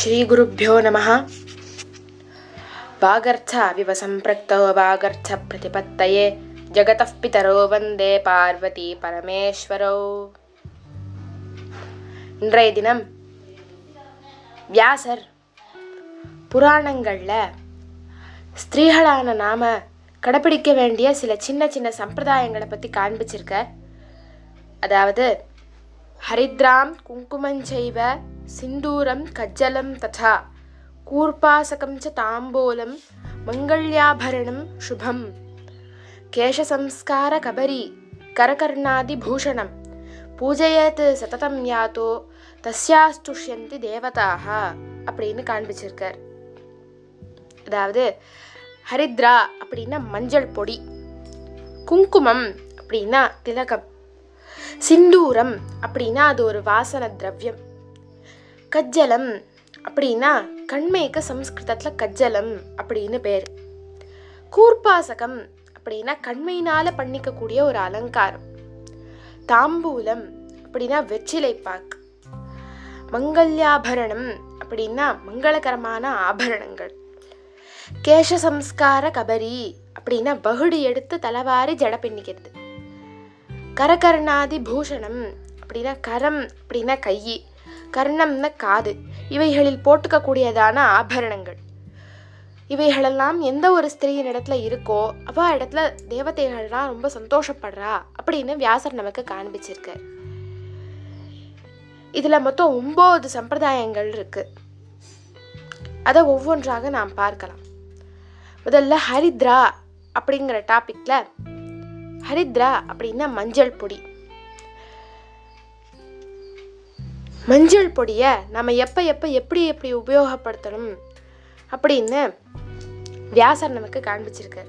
श्रीगुरुभ्यो नमः वागर्थाविव सम्पृक्तौ वागर्थप्रतिपत्तये जगतः पितरो वन्दे பார்வதி பரமேஸ்வரோ இன்றைய தினம் வியாசர் புராணங்களில் ஸ்திரீகளான நாம கடைப்பிடிக்க வேண்டிய சில சின்ன சின்ன சம்பிரதாயங்களை பற்றி காண்பிச்சிருக்கார் அதாவது ஹரித்ராம் குங்குமஞ்சைவ சிந்தூரம் கஜ்ஜலம் ததா கூர்பாசகம் ச தாம்பூலம் மங்கள்யாபரணம் சுபம் கேசசம்ஸ்கார கபரி கரகர்ணாதிபூஷணம் பூஜையத் சததம் யாத்தோ தஸ்யாஸ்துஷ்யந்தி தேவதாக அப்படின்னு காண்பிச்சிருக்கார் அதாவது ஹரித்ரா அப்படின்னா மஞ்சள் பொடி குங்குமம் அப்படின்னா திலகம் சிந்தூரம் அப்படின்னா அது ஒரு வாசன திரவியம் கஜ்ஜலம் அப்படின்னா கண்மைக்கு சம்ஸ்கிருதத்தில் கஜ்ஜலம் அப்படின்னு பேர். கூர்பாசகம் அப்படின்னா கண்மையினால பண்ணிக்கக்கூடிய ஒரு அலங்காரம். தாம்பூலம் அப்படின்னா வெற்றிலை பாக்கு மங்கல்யாபரணம் அப்படின்னா மங்களகரமான ஆபரணங்கள். கேச சம்ஸ்கார கபரி அப்படின்னா பகுடி எடுத்து தலைவாரி ஜட பின்னிக்கிறது. கரகர்ணாதி பூஷணம் அப்படின்னா கரம் அப்படின்னா கை கர்ணம்னு காது. இவைகளில் போட்டுக்கக்கூடியதான ஆபரணங்கள். இவைகளெல்லாம் எந்த ஒரு ஸ்திரீயின் இடத்துல இருக்கோ அவ இடத்துல தேவதைகள்லாம் ரொம்ப சந்தோஷப்படுறா அப்படின்னு வியாசர் நமக்கு காண்பிச்சிருக்கார். இதில் மொத்தம் ஒம்பது சம்பிரதாயங்கள் இருக்கு. அதை ஒவ்வொன்றாக நாம் பார்க்கலாம். முதல்ல ஹரித்ரா அப்படிங்கிற டாபிக்ல ஹரித்ரா அப்படின்னா மஞ்சள் பொடி. மஞ்சள் பொடியை நம்ம எப்போ எப்போ எப்படி எப்படி உபயோகப்படுத்தணும் அப்படின்னு வியாசர் நமக்கு காண்பிச்சிருக்கு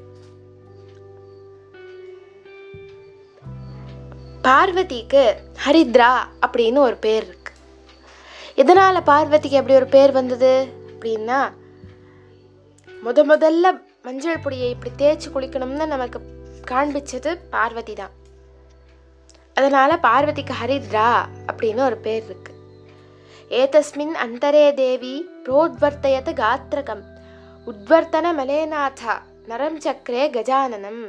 பார்வதிக்கு ஹரித்ரா அப்படின்னு ஒரு பேர் இருக்கு. எதனால் பார்வதிக்கு எப்படி ஒரு பேர் வந்தது அப்படின்னா முத முதல்ல மஞ்சள் பொடியை இப்படி தேய்ச்சி குளிக்கணும்னு நமக்கு காண்பிச்சது பார்வதி தான். அதனால பார்வதிக்கு ஹரித்ரா அப்படின்னு ஒரு பேர் இருக்கு. ஏதஸ்மின் அந்தரே தேவி புரோத்வர்த்தயத காத்திரகம் உத்வர்த்தன மலேநாதா நரம் சக்கரே கஜானனம்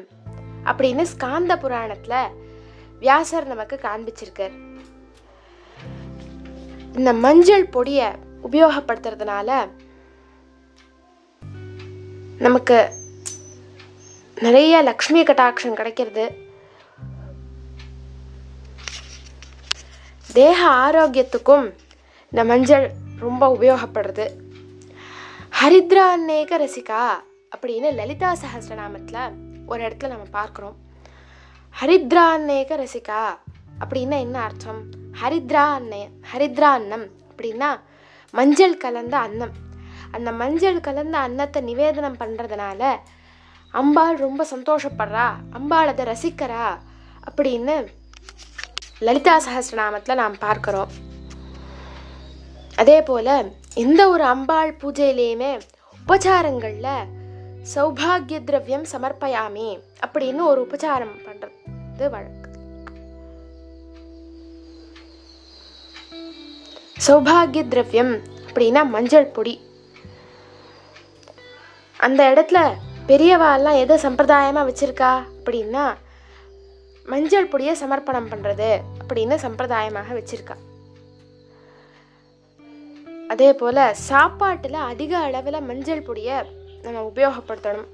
அப்படின்னு ஸ்காந்த புராணத்துல வியாசர் நமக்கு காண்பிச்சிருக்கார். இந்த மஞ்சள் பொடியை உபயோகப்படுத்துறதுனால நமக்கு நிறைய லக்ஷ்மி கட்டாட்சம் கிடைக்கிறது. தேக ஆரோக்கியத்துக்கும் இந்த மஞ்சள் ரொம்ப உபயோகப்படுறது ஹரித்ரா அநேக ரசிகா அப்படின்னு லலிதா சஹசிரநாமத்தில் ஒரு இடத்துல நம்ம பார்க்குறோம். ஹரித்ரா அநேக ரசிகா அப்படின்னா என்ன அர்த்தம்? ஹரித்ரா அன்னை ஹரித்ரா அன்னம் அப்படின்னா மஞ்சள் கலந்த அன்னம். அந்த மஞ்சள் கலந்த அன்னத்தை நிவேதனம் பண்ணுறதுனால அம்பாள் ரொம்ப சந்தோஷப்படுறா அம்பாள் அதை ரசிக்கிறா அப்படின்னு லலிதா சஹசிரநாமத்தில் நாம் பார்க்குறோம். அதே போல் எந்த ஒரு அம்பாள் பூஜையிலையுமே உபச்சாரங்களில் சௌபாகிய திரவியம் சமர்ப்பயாமே அப்படின்னு ஒரு உபச்சாரம் பண்ணுறது வழக்கு. சௌபாகிய திரவியம் அப்படின்னா மஞ்சள் பொடி. அந்த இடத்துல பெரியவாள்லாம் எதை சம்பிரதாயமாக வச்சுருக்கா அப்படின்னா மஞ்சள் பொடியை சமர்ப்பணம் பண்ணுறது அப்படின்னு சம்பிரதாயமாக வச்சுருக்கா. அதே போல் சாப்பாட்டில் அதிக அளவில் மஞ்சள் பொடியை நம்ம உபயோகப்படுத்தணும்.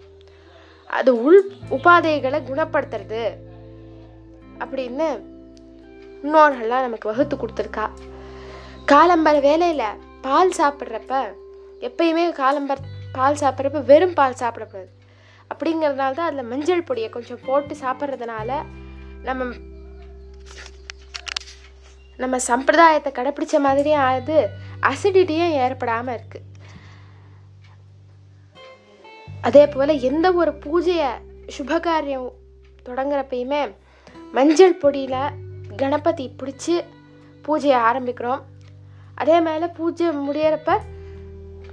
அது உள் உபாதைகளை குணப்படுத்துறது அப்படின்னு முன்னோர்கள்லாம் நமக்கு வகுத்து கொடுத்துருக்கா. காலம்பர வேலையில் பால் சாப்பிட்றப்ப எப்பயுமே காலம்பர பால் சாப்பிட்றப்ப வெறும் பால் சாப்பிடக்கூடாது. அப்படிங்கிறதுனால தான் அதில் மஞ்சள் பொடியை கொஞ்சம் போட்டு சாப்பிட்றதுனால நம்ம நம்ம சம்பிரதாயத்தை கடைப்பிடிச்ச மாதிரியும் ஆகுது. அசிடிட்டியும் ஏற்படாமல் இருக்குது அதே போல் எந்த ஒரு பூஜையை சுபகாரியம் தொடங்குறப்பயுமே மஞ்சள் பொடியில் கணபதி பிடிச்சி பூஜையை ஆரம்பிக்கிறோம். அதே மேலே பூஜை முடியறப்ப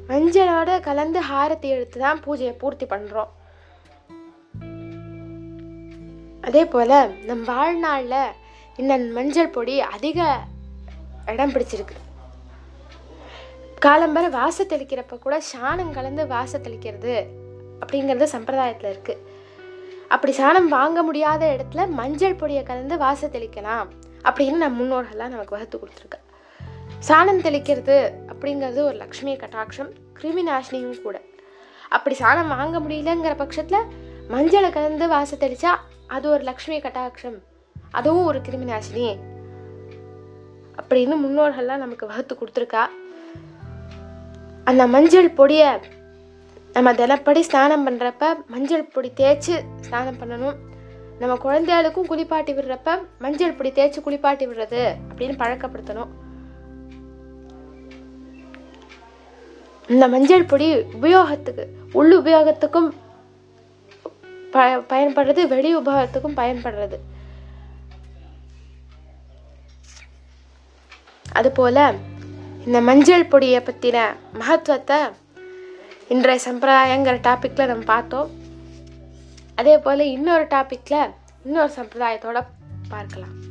மஞ்சளோட கலந்து ஹாரத்தை எடுத்து தான் பூஜையை பூர்த்தி பண்ணுறோம் அதே போல் நம் வாழ்நாளில் இந்த மஞ்சள் பொடி அதிக இடம் பிடிச்சிருக்கு. காலம்பர வாச தெளிக்கிறப்ப கூட சாணம் கலந்து வாச தெளிக்கிறது அப்படிங்கிறது சம்பிரதாயத்தில் இருக்குது அப்படி சாணம் வாங்க முடியாத இடத்துல மஞ்சள் பொடியை கலந்து வாச தெளிக்கலாம் அப்படின்னு நம்ம முன்னோர்கள்லாம் நமக்கு வகுத்து கொடுத்துருக்கா. சாணம் தெளிக்கிறது அப்படிங்கிறது ஒரு லக்ஷ்மி கட்டாட்சம் கிருமி நாசினியும் கூட. அப்படி சாணம் வாங்க முடியலங்கிற பட்சத்தில் மஞ்சளை கலந்து வாச தெளிச்சா அது ஒரு லக்ஷ்மி கட்டாட்சம் அதுவும் ஒரு கிருமி நாசினி அப்படின்னு முன்னோர்கள்லாம் நமக்கு வகுத்து கொடுத்துருக்கா. அந்த மஞ்சள் பொடியை நம்ம தினப்படி ஸ்நானம் பண்ணுறப்ப மஞ்சள் பொடி தேய்ச்சி ஸ்நானம் பண்ணணும். நம்ம குழந்தைகளுக்கும் குளிப்பாட்டி விடுறப்ப மஞ்சள் பொடி தேய்ச்சி குளிப்பாட்டி விடுறது அப்படின்னு பழக்கப்படுத்தணும். இந்த மஞ்சள் பொடி உபயோகத்துக்கு உள் உபயோகத்துக்கும் ப பயன்படுறது வெளி உபயோகத்துக்கும் பயன்படுறது. அதுபோல் இந்த மஞ்சள் பொடியை பற்றின மகத்துவத்தை இன்றைய சம்பிரதாயங்கிற டாப்பிக்கில் நம்ம பார்த்தோம். அதே போல் இன்னொரு டாப்பிக்கில் இன்னொரு சம்பிரதாயத்தோட பார்க்கலாம்.